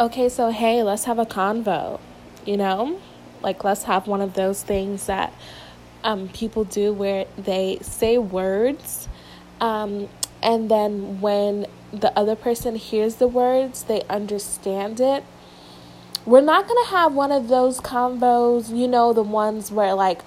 okay, so hey, let's have a convo, you know? Like, let's have one of those things that um, people do where they say words, um, and then when the other person hears the words, they understand it. We're not gonna have one of those convos, you know, the ones where like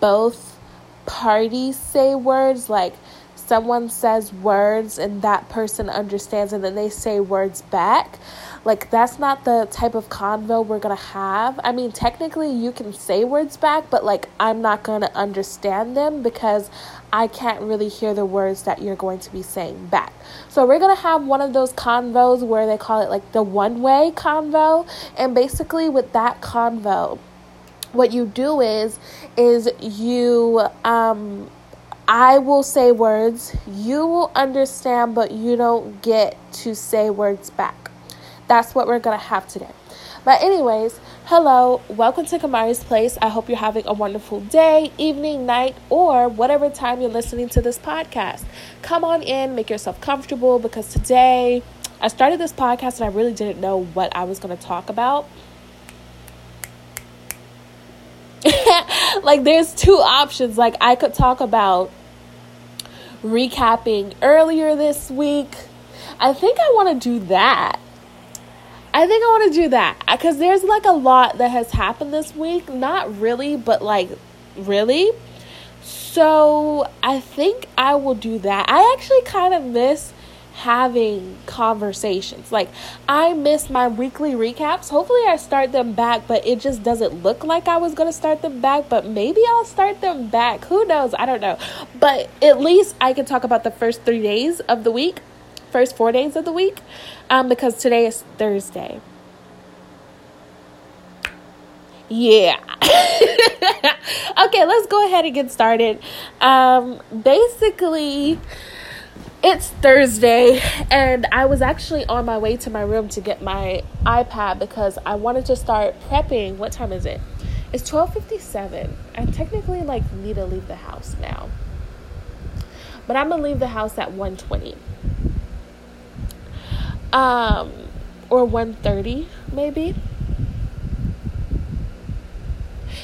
both parties say words, like someone says words and that person understands and then they say words back. Like, that's not the type of convo we're gonna have. I mean, technically, you can say words back, but like, I'm not gonna understand them because I can't really hear the words that you're going to be saying back. So, we're gonna have one of those convos where they call it like the one way convo. And basically, with that convo, what you do is is you um I will say words, you will understand, but you don't get to say words back. That's what we're to have today. But, anyways, hello, welcome to Kamari's Place. I hope you're having a wonderful day, evening, night, or whatever time you're listening to this podcast. Come on in, make yourself comfortable because today I started this podcast and I really didn't know what I was to talk about. like there's two options. Like I could talk about recapping earlier this week. I think I want to do that. I think I want to do that uh, because there's like a lot that has happened this week. Not really, but like really. So I think I will do that. I actually kind of miss having conversations. Like I miss my weekly recaps. Hopefully I start them back, but it just doesn't look like I was going to start them back, but maybe I'll start them back. Who knows? I don't know. But at least I can talk about the first 3 days of the week, first 4 days of the week, um because today is Thursday. Yeah. okay, let's go ahead and get started. Um basically it's Thursday, and I was actually on my way to my room to get my iPad because I wanted to start prepping. What time is it? It's 12:57. I technically like need to leave the house now. But I'm going to leave the house at 1:20. Um or 1:30 maybe.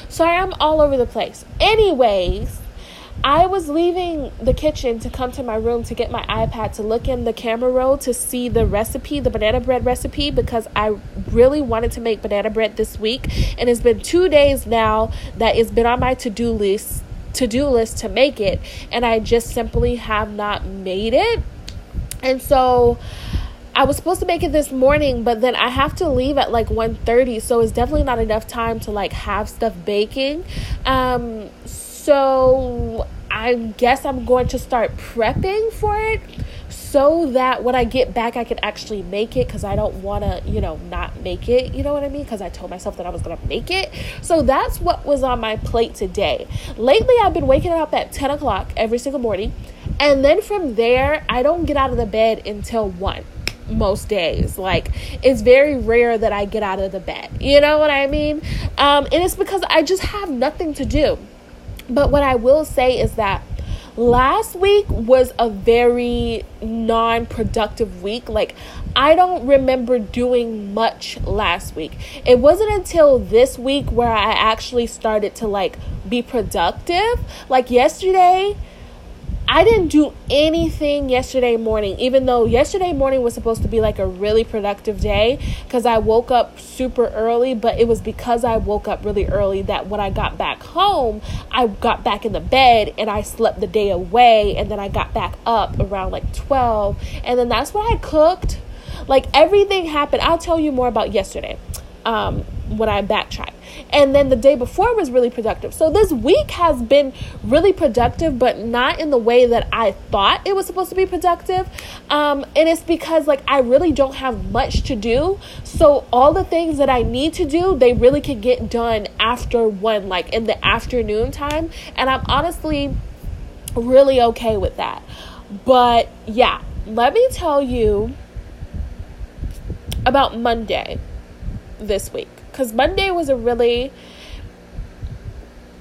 Sorry, I'm all over the place. Anyways, I was leaving the kitchen to come to my room to get my iPad to look in the camera roll to see the recipe, the banana bread recipe, because I really wanted to make banana bread this week. And it's been two days now that it's been on my to do list to do list to make it, and I just simply have not made it. And so I was supposed to make it this morning, but then I have to leave at like 1:30, so it's definitely not enough time to like have stuff baking. Um so I guess I'm going to start prepping for it so that when I get back, I can actually make it because I don't want to, you know, not make it. You know what I mean? Because I told myself that I was going to make it. So that's what was on my plate today. Lately, I've been waking up at 10 o'clock every single morning. And then from there, I don't get out of the bed until 1 most days. Like it's very rare that I get out of the bed. You know what I mean? Um, and it's because I just have nothing to do. But what I will say is that last week was a very non productive week. Like, I don't remember doing much last week. It wasn't until this week where I actually started to like be productive. Like, yesterday, I didn't do anything yesterday morning, even though yesterday morning was supposed to be like a really productive day because I woke up super early. But it was because I woke up really early that when I got back home, I got back in the bed and I slept the day away. And then I got back up around like 12. And then that's when I cooked. Like everything happened. I'll tell you more about yesterday um, when I backtrack. And then the day before was really productive. So this week has been really productive, but not in the way that I thought it was supposed to be productive. Um, and it's because like I really don't have much to do. So all the things that I need to do, they really can get done after one, like in the afternoon time. And I'm honestly really okay with that. But yeah, let me tell you about Monday this week because Monday was a really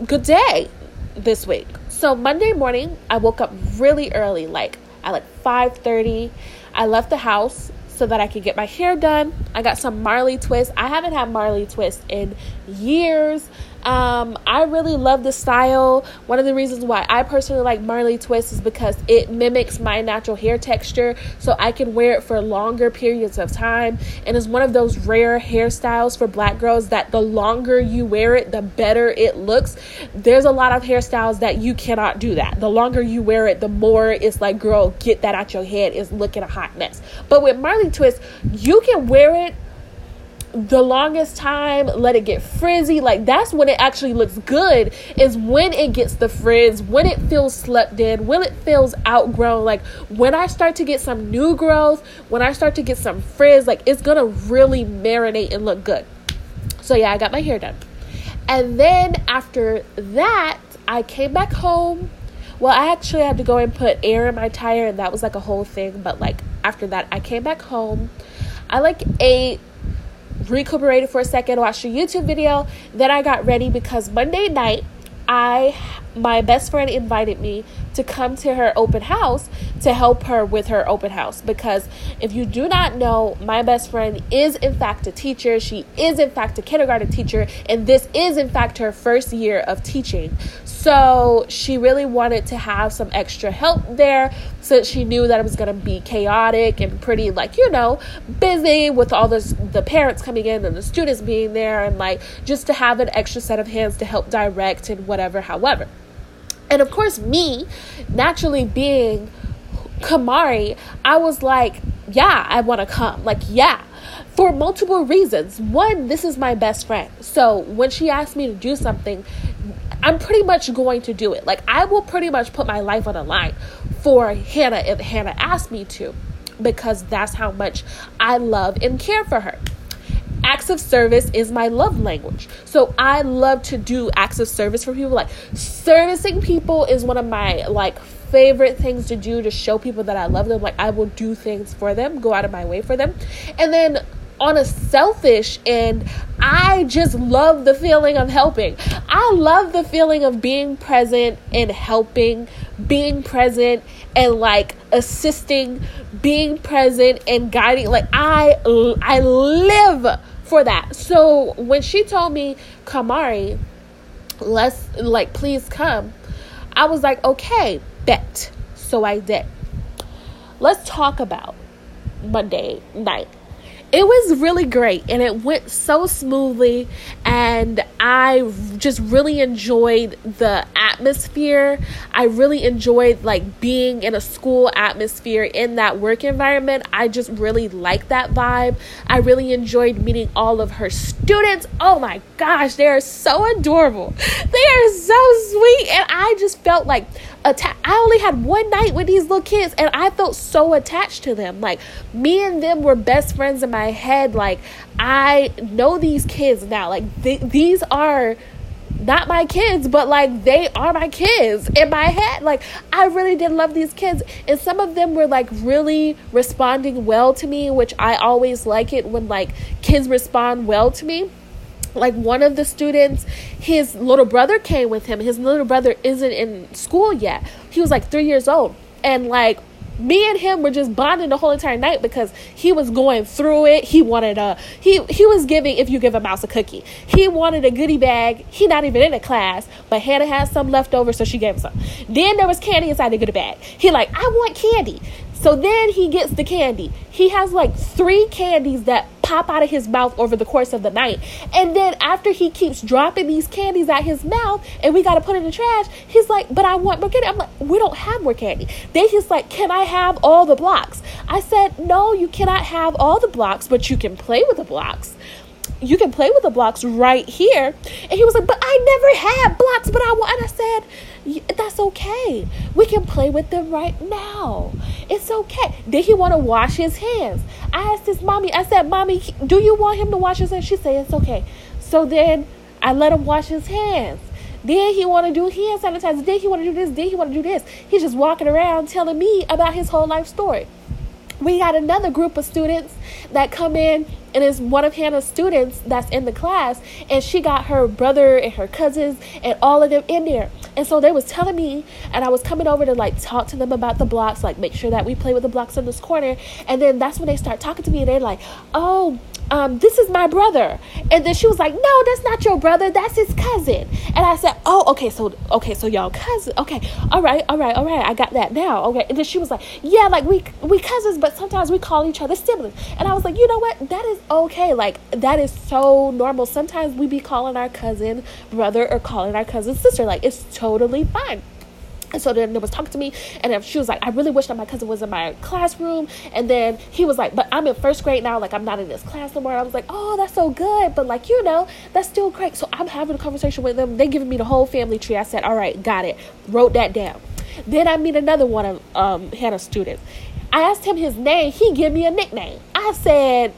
good day this week. So Monday morning, I woke up really early, like at like 5:30. I left the house so that I could get my hair done. I got some Marley twist. I haven't had Marley twist in years. Um, I really love the style. One of the reasons why I personally like Marley Twist is because it mimics my natural hair texture, so I can wear it for longer periods of time. And it's one of those rare hairstyles for black girls that the longer you wear it, the better it looks. There's a lot of hairstyles that you cannot do that. The longer you wear it, the more it's like, girl, get that out your head. It's looking a hot mess. But with Marley Twist, you can wear it the longest time let it get frizzy. Like that's when it actually looks good is when it gets the frizz when it feels slept in when it feels outgrown. Like when i start to get some new growth when i start to get some frizz like it's gonna really marinate and look good. So yeah i got my hair done. And then after that i came back home. Well i actually had to go and put air in my tire and that was like a whole thing but like after that i came back home. I like ate recuperated for a second, watched a YouTube video. Then I got ready because Monday night, I my best friend invited me to come to her open house to help her with her open house. Because if you do not know my best friend is in fact a teacher. She is in fact a kindergarten teacher. And this is in fact her first year of teaching so she really wanted to have some extra help there since she knew that it was going to be chaotic and pretty, like, you know, busy with all this, the parents coming in and the students being there, and like just to have an extra set of hands to help direct and whatever, however. And of course, me naturally being Kamari, I was like, yeah, I want to come. Like, yeah, for multiple reasons. One, this is my best friend. So when she asked me to do something, I'm pretty much going to do it. Like, I will pretty much put my life on the line for Hannah if Hannah asked me to, because that's how much I love and care for her. Acts of service is my love language. So I love to do acts of service for people. Like, servicing people is one of my, like, favorite things to do to show people that I love them. Like, I will do things for them, go out of my way for them. And then on a selfish end, I just love the feeling of helping. I love the feeling of being present and helping, being present and like assisting, being present and guiding. Like I I live for that. So when she told me, "Kamari, let's like please come." I was like, "Okay, bet." So I did. Let's talk about Monday night it was really great and it went so smoothly and i just really enjoyed the atmosphere i really enjoyed like being in a school atmosphere in that work environment i just really liked that vibe i really enjoyed meeting all of her students oh my gosh they are so adorable they are so sweet and i just felt like atta- I only had one night with these little kids and I felt so attached to them. Like me and them were best friends in my head. Like I know these kids now. Like th- these are not my kids, but like they are my kids in my head. Like I really did love these kids, and some of them were like really responding well to me, which I always like it when like kids respond well to me. Like one of the students his little brother came with him. His little brother isn't in school yet. He was like three years old. And like me and him were just bonding the whole entire night because he was going through it. He wanted a he he was giving if you give a mouse a cookie. He wanted a goodie bag. He not even in a class, but Hannah had some left over, so she gave him some. Then there was candy inside the goodie bag. He like I want candy. So then he gets the candy. He has like three candies that pop out of his mouth over the course of the night. And then after he keeps dropping these candies out his mouth and we got to put in the trash, he's like, But I want more candy. I'm like, We don't have more candy. Then he's like, Can I have all the blocks? I said, No, you cannot have all the blocks, but you can play with the blocks you can play with the blocks right here. And he was like, but I never had blocks, but I want. And I said, that's okay. We can play with them right now. It's okay. Did he want to wash his hands? I asked his mommy, I said, mommy, do you want him to wash his hands? She said, it's okay. So then I let him wash his hands. Then he want to do hand sanitizer. Then he want to do this. Then he want to do this. He's just walking around telling me about his whole life story. We got another group of students that come in and it's one of Hannah's students that's in the class and she got her brother and her cousins and all of them in there. And so they was telling me and I was coming over to like talk to them about the blocks, like make sure that we play with the blocks in this corner. And then that's when they start talking to me and they're like, "Oh, um, this is my brother. And then she was like, no, that's not your brother. That's his cousin. And I said, oh, okay. So, okay. So y'all cousin. Okay. All right. All right. All right. I got that now. Okay. And then she was like, yeah, like we, we cousins, but sometimes we call each other siblings. And I was like, you know what? That is okay. Like that is so normal. Sometimes we be calling our cousin brother or calling our cousin sister. Like it's totally fine. And so then they was talking to me, and she was like, "I really wish that my cousin was in my classroom." And then he was like, "But I'm in first grade now. Like I'm not in this class anymore." I was like, "Oh, that's so good, but like you know, that's still great." So I'm having a conversation with them. They giving me the whole family tree. I said, "All right, got it." Wrote that down. Then I meet another one of um, Hannah's students. I asked him his name. He gave me a nickname. I said,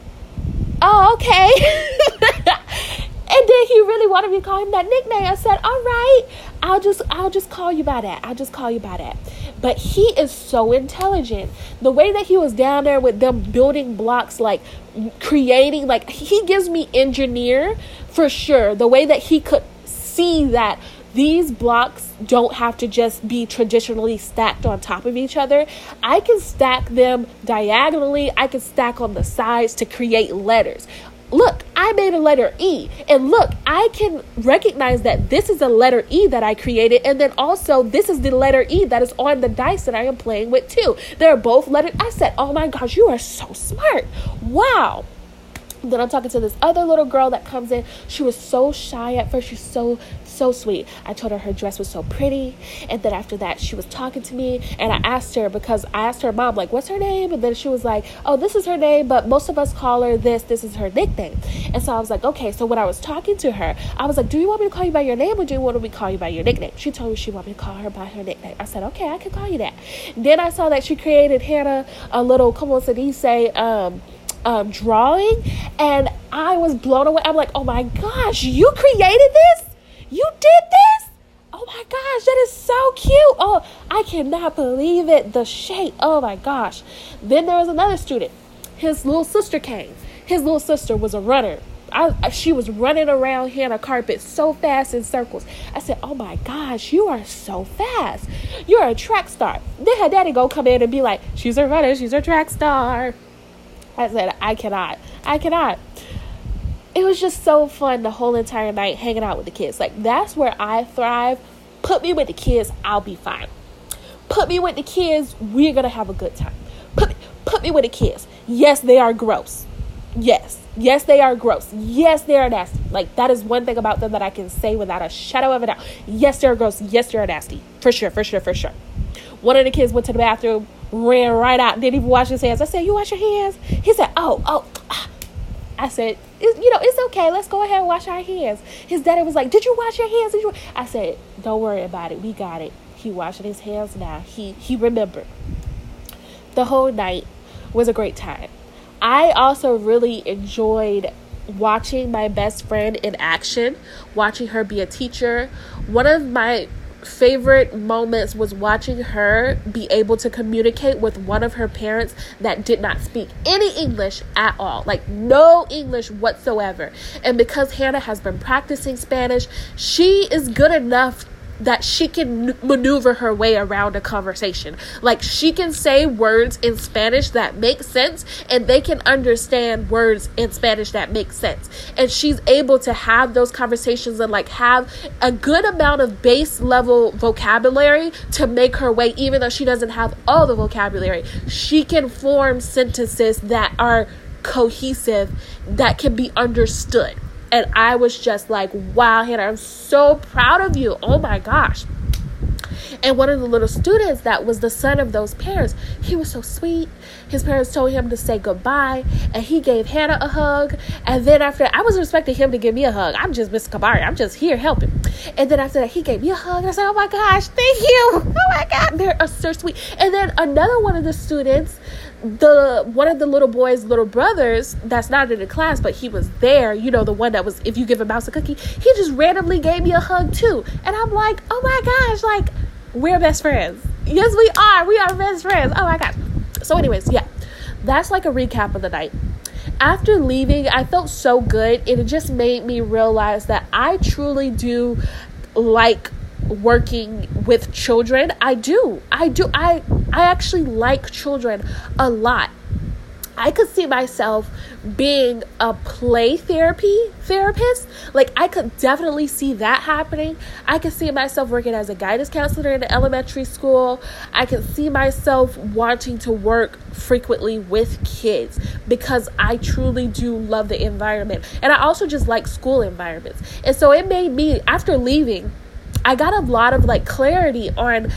"Oh, okay." He really wanted me to call him that nickname. I said, "All right, I'll just I'll just call you by that. I'll just call you by that." But he is so intelligent. The way that he was down there with them building blocks, like creating, like he gives me engineer for sure. The way that he could see that these blocks don't have to just be traditionally stacked on top of each other. I can stack them diagonally, I can stack on the sides to create letters look, I made a letter E. And look, I can recognize that this is a letter E that I created. And then also, this is the letter E that is on the dice that I am playing with too. They're both letters. I said, oh my gosh, you are so smart. Wow. Then I'm talking to this other little girl that comes in. She was so shy at first. She's so so sweet. I told her her dress was so pretty. And then after that, she was talking to me. And I asked her because I asked her mom, like, what's her name? And then she was like, oh, this is her name, but most of us call her this. This is her nickname. And so I was like, okay. So when I was talking to her, I was like, do you want me to call you by your name or do you want me to call you by your nickname? She told me she wanted me to call her by her nickname. I said, okay, I can call you that. Then I saw that she created Hannah a little, como se dice, um, um, drawing, and I was blown away. I'm like, oh my gosh, you created this? You did this? Oh my gosh, that is so cute. Oh, I cannot believe it. The shape. Oh my gosh. Then there was another student. His little sister came. His little sister was a runner. I, she was running around here on a carpet so fast in circles. I said, Oh my gosh, you are so fast. You're a track star. Then her daddy go come in and be like, She's a runner, she's a track star. I said, I cannot. I cannot it was just so fun the whole entire night hanging out with the kids. Like that's where I thrive. Put me with the kids, I'll be fine. Put me with the kids, we're gonna have a good time. Put put me with the kids. Yes, they are gross. Yes. Yes, they are gross. Yes, they are nasty. Like that is one thing about them that I can say without a shadow of a doubt. Yes, they're gross. Yes, they're nasty. For sure, for sure, for sure. One of the kids went to the bathroom, ran right out, didn't even wash his hands. I said, You wash your hands? He said, Oh, oh, ah. I said, you know, it's okay. Let's go ahead and wash our hands. His daddy was like, Did you wash your hands? You? I said, Don't worry about it. We got it. He washing his hands now. He he remembered. The whole night was a great time. I also really enjoyed watching my best friend in action, watching her be a teacher. One of my favorite moments was watching her be able to communicate with one of her parents that did not speak any English at all, like no English whatsoever. And because Hannah has been practicing Spanish, she is good enough that she can maneuver her way around a conversation. Like she can say words in Spanish that make sense and they can understand words in Spanish that make sense. And she's able to have those conversations and like have a good amount of base level vocabulary to make her way even though she doesn't have all the vocabulary. She can form sentences that are cohesive that can be understood. And I was just like, wow, Hannah, I'm so proud of you. Oh my gosh. And one of the little students that was the son of those parents, he was so sweet. His parents told him to say goodbye, and he gave Hannah a hug. And then after, I was expecting him to give me a hug. I'm just Miss Kamari. I'm just here helping. And then after that, he gave me a hug. And I said, "Oh my gosh, thank you! Oh my God, they're so sweet." And then another one of the students the one of the little boy's little brothers that's not in the class but he was there you know the one that was if you give a mouse a cookie he just randomly gave me a hug too. And i'm like oh my gosh like we're best friends. Yes we are. We are best friends. Oh my gosh. So anyways yeah. That's like a recap of the night. After leaving, I felt so good. and It just made me realize that I truly do like working with children. I do. I do. I I actually like children a lot. I could see myself being a play therapy therapist. Like, I could definitely see that happening. I could see myself working as a guidance counselor in an elementary school. I could see myself wanting to work frequently with kids because I truly do love the environment. And I also just like school environments. And so it made me, after leaving, I got a lot of like clarity on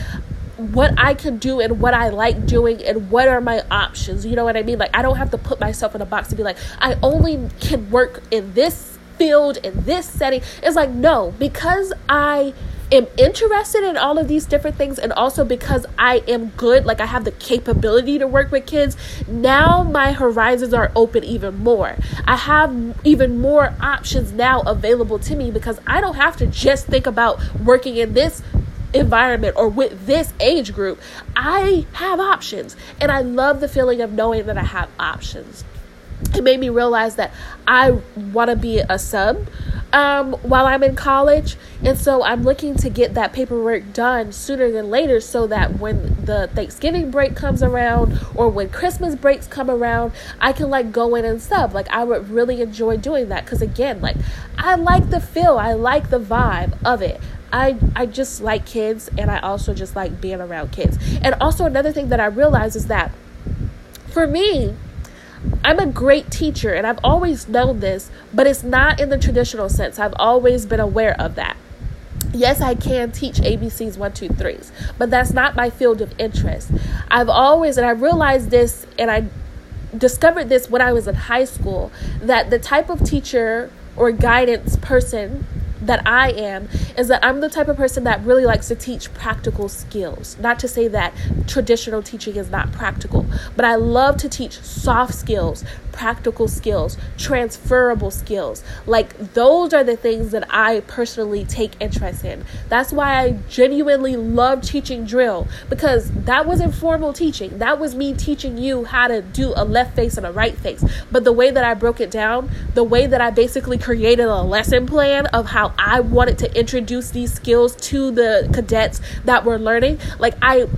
what I can do and what I like doing and what are my options. You know what I mean? Like I don't have to put myself in a box to be like I only can work in this field in this setting. It's like no, because I am interested in all of these different things and also because I am good, like I have the capability to work with kids, now my horizons are open even more. I have even more options now available to me because I don't have to just think about working in this environment or with this age group, I have options. And I love the feeling of knowing that I have options. It made me realize that I want to be a sub um, while I'm in college. And so I'm looking to get that paperwork done sooner than later so that when the Thanksgiving break comes around or when Christmas breaks come around, I can like go in and sub. Like I would really enjoy doing that because again, like I like the feel, I like the vibe of it. I I just like kids and I also just like being around kids. And also another thing that I realize is that for me, I'm a great teacher and I've always known this, but it's not in the traditional sense. I've always been aware of that. Yes, I can teach ABCs one, two, threes, but that's not my field of interest. I've always, and I realized this, and I discovered this when I was in high school, that the type of teacher or guidance person that I am is that I'm the type of person that really likes to teach practical skills. Not to say that traditional teaching is not practical, but I love to teach soft skills, practical skills, transferable skills. Like those are the things that I personally take interest in. That's why I genuinely love teaching drill because that was informal teaching. That was me teaching you how to do a left face and a right face. But the way that I broke it down, the way that I basically created a lesson plan of how I wanted to introduce these skills to the cadets that were learning, like I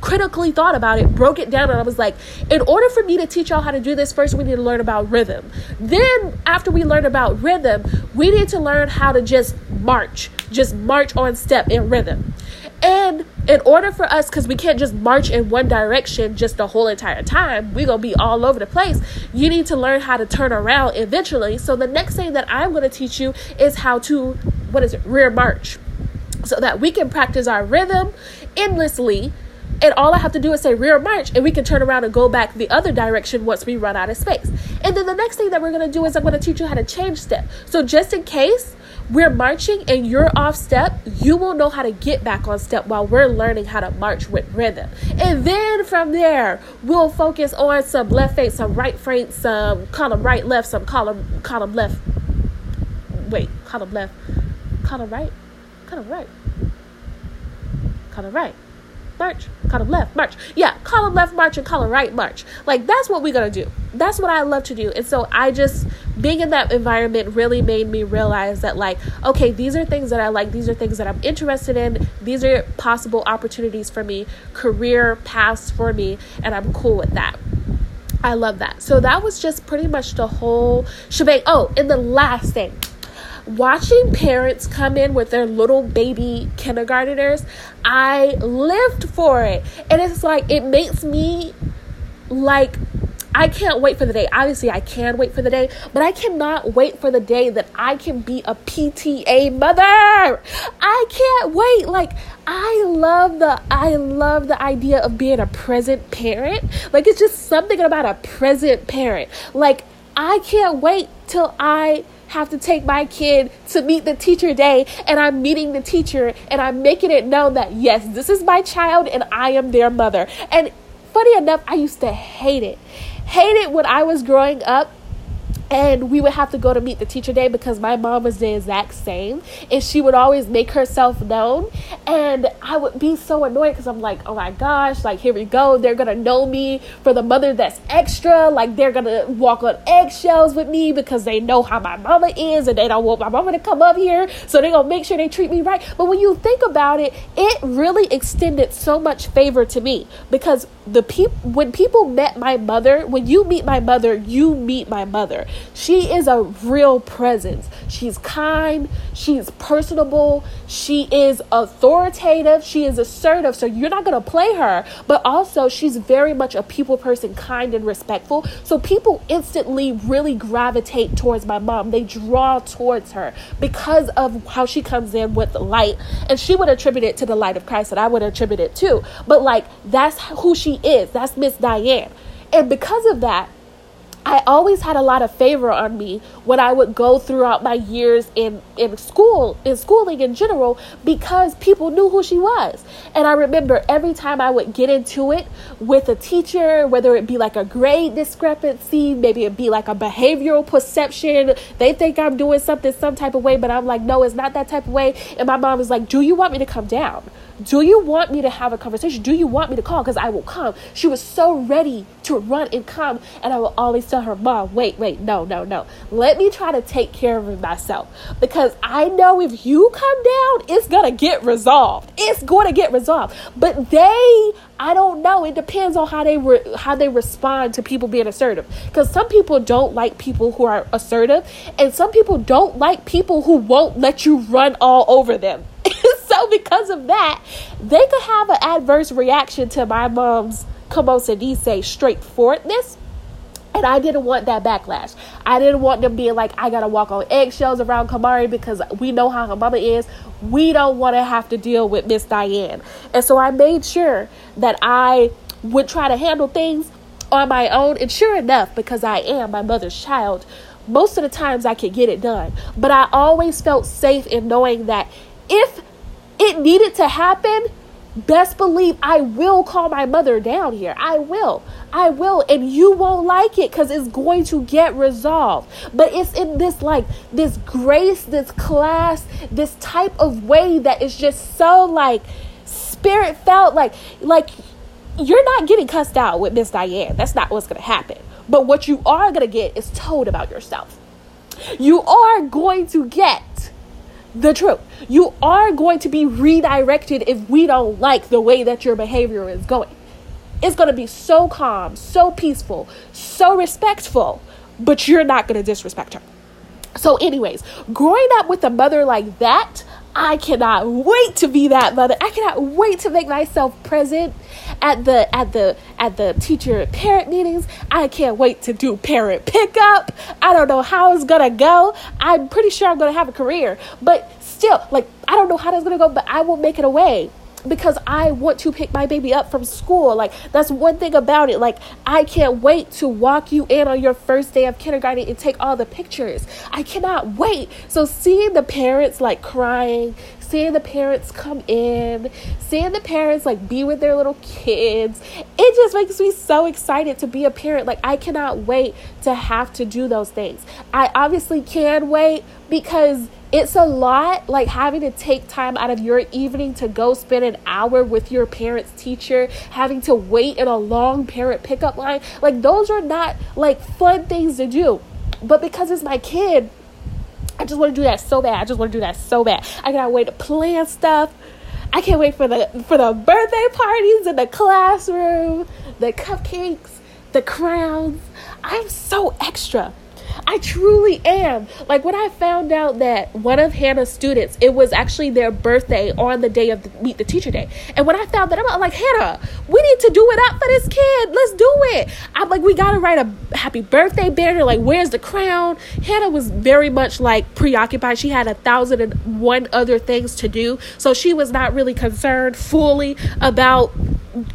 critically thought about it, broke it down, and I was like, in order for me to teach y'all how to do this, first we need to learn about rhythm. Then, after we learn about rhythm, we need to learn how to just march, just march on step in rhythm. And in order for us, because we can't just march in one direction just the whole entire time, we're going to be all over the place. You need to learn how to turn around eventually. So, the next thing that I'm going to teach you is how to, what is it, rear march. So that we can practice our rhythm endlessly and all I have to do is say rear march, and we can turn around and go back the other direction once we run out of space. And then the next thing that we're going to do is I'm going to teach you how to change step. So just in case we're marching and you're off step, you will know how to get back on step while we're learning how to march with rhythm. And then from there, we'll focus on some left face, some right face, some column right, left, some column column left. Wait, column left, column right, column right, column right march, column left, march. Yeah, column left, march, and column right, march. Like, that's what we're gonna do. That's what I love to do. And so I just, being in that environment really made me realize that, like, okay, these are things that I like, these are things that I'm interested in, these are possible opportunities for me, career paths for me, and I'm cool with that. I love that. So that was just pretty much the whole shebang. Oh, and the last thing watching parents come in with their little baby kindergarteners, I lived for it. And it's like, it makes me like, I can't wait for the day. Obviously, I can wait for the day, but I cannot wait for the day that I can be a PTA mother. I can't wait. Like, I love the I love the idea of being a present parent. Like it's just something about a present parent. Like I can't wait till I have to take my kid to meet the teacher day and I'm meeting the teacher and I'm making it known that yes, this is my child and I am their mother. And funny enough, I used to hate it. Hate it when I was growing up and we would have to go to meet the teacher day because my mom was the exact same. And she would always make herself known. And i would be so annoyed because i'm like oh my gosh like here we go. They're gonna know me for the mother that's extra. Like they're gonna walk on eggshells with me because they know how my mama is and they don't want my mama to come up here. So they're gonna make sure they treat me right. But when you think about it it really extended so much favor to me because the people when people met my mother when you meet my mother you meet my mother she is a real presence. She's kind, she's personable, she is authoritative, she is assertive. So you're not going to play her, but also she's very much a people person, kind and respectful. So people instantly really gravitate towards my mom. They draw towards her because of how she comes in with the light. And she would attribute it to the light of Christ, and I would attribute it too. But like, that's who she is. That's Miss Diane. And because of that, I always had a lot of favor on me when I would go throughout my years in, in school, in schooling in general, because people knew who she was. And I remember every time I would get into it with a teacher, whether it be like a grade discrepancy, maybe it be like a behavioral perception, they think I'm doing something some type of way, but I'm like, no, it's not that type of way. And my mom is like, do you want me to come down? Do you want me to have a conversation? Do you want me to call? Because I will come. She was so ready to run and come. And I will always tell her, Mom, wait, wait, no, no, no. Let me try to take care of myself. Because I know if you come down, it's going to get resolved. It's going to get resolved. But they, I don't know. It depends on how they re- how they respond to people being assertive. Because some people don't like people who are assertive, and some people don't like people who won't let you run all over them. so because of that, they could have an adverse reaction to my mom's como se dice straightforwardness. And I didn't want that backlash. I didn't want them being like, I gotta walk on eggshells around Kamari because we know how her mama is. We don't want to have to deal with Miss Diane. And so I made sure that I would try to handle things on my own. And sure enough, because I am my mother's child, most of the times I could get it done. But I always felt safe in knowing that if it needed to happen, best believe I will call my mother down here. I will. I will. And you won't like it because it's going to get resolved. But it's in this, like, this grace, this class, this type of way that is just so, like, spirit felt like, like, you're not getting cussed out with Miss Diane. That's not what's going to happen. But what you are going to get is told about yourself. You are going to get the truth. You are going to be redirected if we don't like the way that your behavior is going. It's going to be so calm, so peaceful, so respectful, but you're not going to disrespect her. So, anyways, growing up with a mother like that, I cannot wait to be that mother. I cannot wait to make myself present at the at the at the teacher parent meetings. I can't wait to do parent pickup. I don't know how it's gonna go. I'm pretty sure I'm gonna have a career, but still, like I don't know how that's gonna go, but I will make it a way because I want to pick my baby up from school. Like, that's one thing about it. Like, I can't wait to walk you in on your first day of kindergarten and take all the pictures. I cannot wait. So, seeing the parents like crying, seeing the parents come in, seeing the parents like be with their little kids, it just makes me so excited to be a parent. Like, I cannot wait to have to do those things. I obviously can wait because it's a lot like having to take time out of your evening to go spend an hour with your parents teacher having to wait in a long parent pickup line like those are not like fun things to do but because it's my kid i just want to do that so bad i just want to do that so bad. I cannot wait to plan stuff. I can't wait for the for the birthday parties in the classroom the cupcakes the crowns. I'm so extra I truly am. Like when I found out that one of Hannah's students, it was actually their birthday on the day of the Meet the Teacher Day. And when I found that, I'm like, Hannah, we need to do it up for this kid. Let's do it. I'm like, we gotta write a happy birthday banner. Like, where's the crown? Hannah was very much like preoccupied. She had a thousand and one other things to do. So she was not really concerned fully about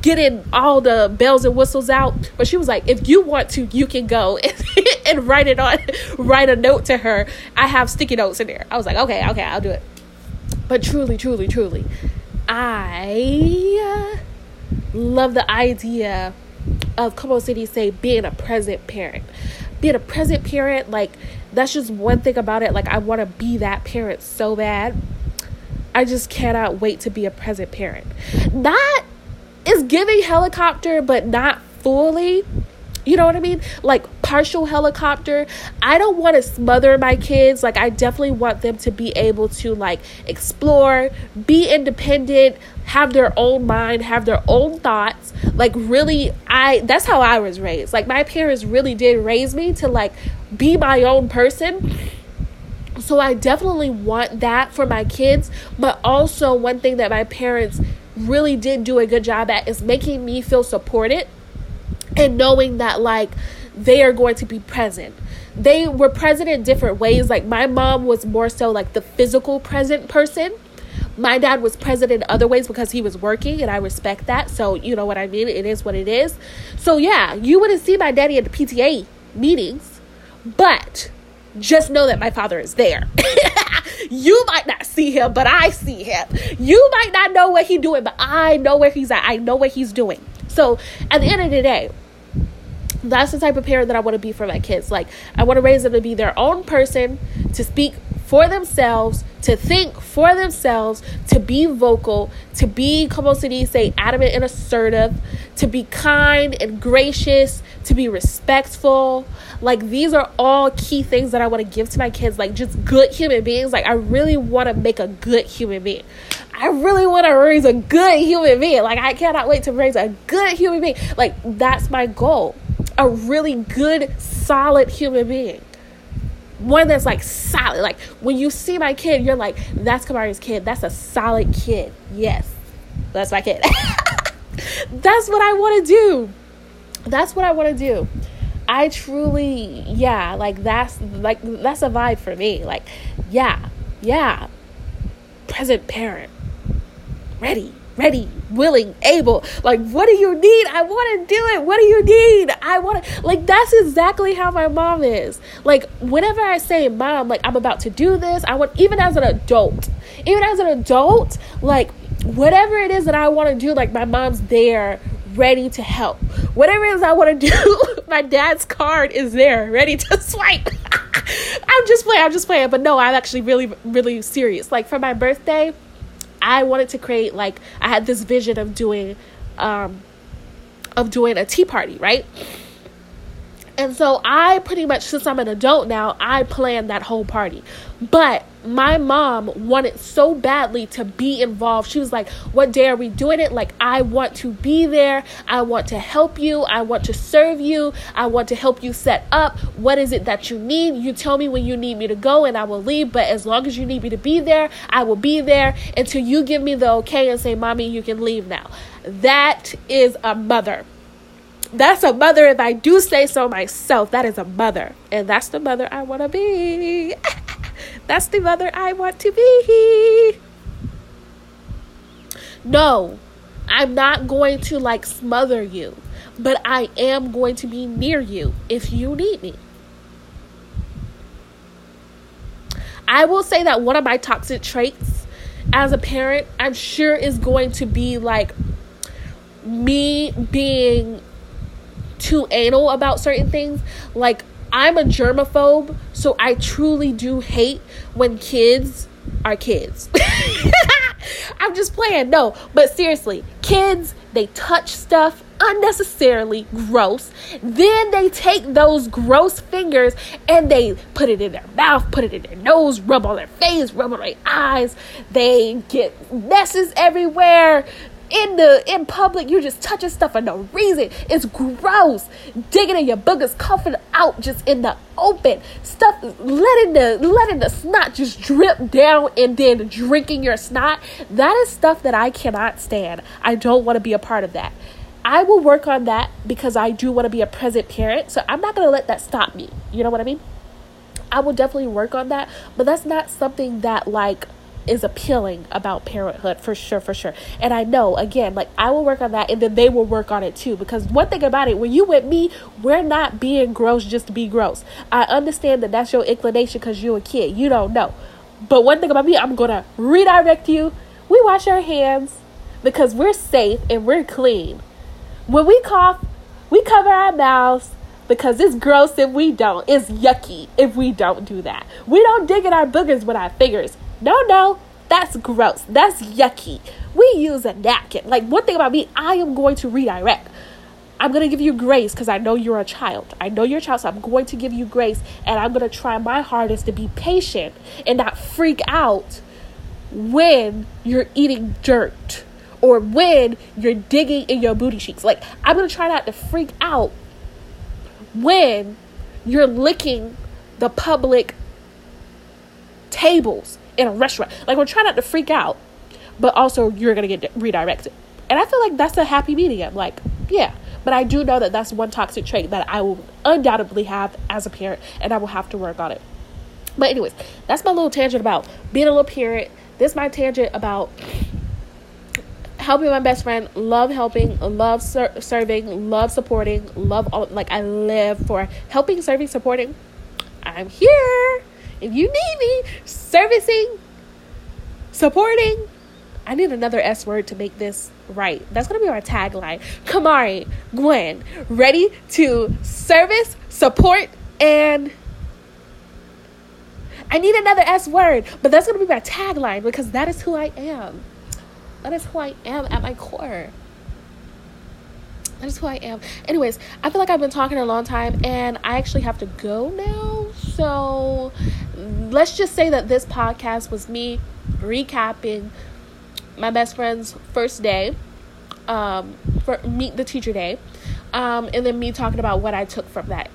getting all the bells and whistles out. But she was like, if you want to, you can go and, and write it on, write a note to her. I have sticky notes in there. I was like, okay, okay, I'll do it. But truly, truly, truly, I love the idea of Como City say being a present parent being a present parent, like that's just one thing about it. Like I want to be that parent so bad. I just cannot wait to be a present parent. Not is giving helicopter, but not fully. You know what I mean? Like partial helicopter. I don't want to smother my kids. Like I definitely want them to be able to like explore, be independent, have their own mind, have their own thoughts. Like really I that's how I was raised. Like my parents really did raise me to like be my own person. So I definitely want that for my kids, but also one thing that my parents really did do a good job at is making me feel supported and knowing that like they are going to be present. They were present in different ways. Like my mom was more so like the physical present person. My dad was present in other ways because he was working and i respect that. So you know what i mean? It is what it is. So yeah you wouldn't see my daddy at the pta meetings but just know that my father is there. You might not see him but i see him. You might not know what he's doing but i know where he's at. I know what he's doing. So at the end of the day that's the type of parent that I want to be for my kids. Like, I want to raise them to be their own person, to speak for themselves, to think for themselves, to be vocal, to be, como se dice, adamant and assertive, to be kind and gracious, to be respectful. Like, these are all key things that I want to give to my kids. Like, just good human beings. Like, I really want to make a good human being. I really want to raise a good human being. Like, I cannot wait to raise a good human being. Like, that's my goal a really good, solid human being. One that's like solid. Like when you see my kid, you're like, that's Kamari's kid. That's a solid kid. Yes, that's my kid. that's what I want to do. That's what I want to do. I truly, yeah, like that's like that's a vibe for me. Like, yeah, yeah, present parent, ready ready, willing, able. Like, what do you need? I want to do it. What do you need? I want to. Like, that's exactly how my mom is. Like, whenever I say, Mom, like, I'm about to do this, I want, even as an adult, even as an adult, like, whatever it is that I want to do, like, my mom's there ready to help. Whatever it is I want to do, my dad's card is there ready to swipe. I'm just playing, I'm just playing. But no, I'm actually really, really serious. Like, for my birthday, I wanted to create like I had this vision of doing um of doing a tea party, right? And so I pretty much, since I'm an adult now, I planned that whole party. But my mom wanted so badly to be involved. She was like, What day are we doing it? Like, I want to be there. I want to help you. I want to serve you. I want to help you set up. What is it that you need? You tell me when you need me to go and I will leave. But as long as you need me to be there, I will be there until you give me the okay and say, Mommy, you can leave now. That is a mother that's a mother if I do say so myself. That is a mother. And that's the mother I want to be. that's the mother I want to be. No, I'm not going to like smother you, but I am going to be near you if you need me. I will say that one of my toxic traits as a parent, I'm sure is going to be like me being too anal about certain things. Like, I'm a germaphobe, so I truly do hate when kids are kids. I'm just playing. No, but seriously, kids, they touch stuff unnecessarily gross. Then they take those gross fingers and they put it in their mouth, put it in their nose, rub on their face, rub on their eyes. They get messes everywhere in the in public, you're just touching stuff for no reason. It's gross. Digging in your boogers, coughing out just in the open. Stuff letting the letting the snot just drip down and then drinking your snot. That is stuff that I cannot stand. I don't want to be a part of that. I will work on that because I do want to be a present parent. So I'm not going to let that stop me. You know what I mean? I will definitely work on that, but that's not something that like is appealing about parenthood for sure, for sure. And I know, again, like I will work on that and then they will work on it too. Because one thing about it, when you with me, we're not being gross just to be gross. I understand that that's your inclination because you're a kid. You don't know. But one thing about me, I'm to redirect you. We wash our hands because we're safe and we're clean. When we cough, we cover our mouths. because it's gross if we don't. It's yucky if we don't do that. We don't dig in our boogers with our fingers. No, no, that's gross. That's yucky. We use a napkin. Like, one thing about me, I am going to redirect. I'm going to give you grace because I know you're a child. I know you're a child, so I'm going to give you grace and I'm going to try my hardest to be patient and not freak out when you're eating dirt or when you're digging in your booty cheeks. Like, I'm going to try not to freak out when you're licking the public tables in a restaurant. Like, we're trying not to freak out, but also you're to get redirected. And I feel like that's a happy medium. Like, yeah. But I do know that that's one toxic trait that I will undoubtedly have as a parent, and I will have to work on it. But, anyways, that's my little tangent about being a little parent. This is my tangent about helping my best friend, love helping, love ser- serving, love supporting, love all like I live for helping, serving, supporting. I'm here. If you need me, servicing, supporting. I need another S word to make this right. That's gonna be our tagline. Kamari, Gwen, ready to service, support, and I need another S word, but that's gonna be my tagline because that is who I am. That is who I am at my core. That is who I am. Anyways, I feel like I've been talking a long time and I actually have to go now. So let's just say that this podcast was me recapping my best friend's first day, um, for meet the teacher day, um, and then me talking about what I took from that,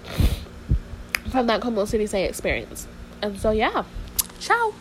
from that Como City Say experience. And so, yeah, ciao.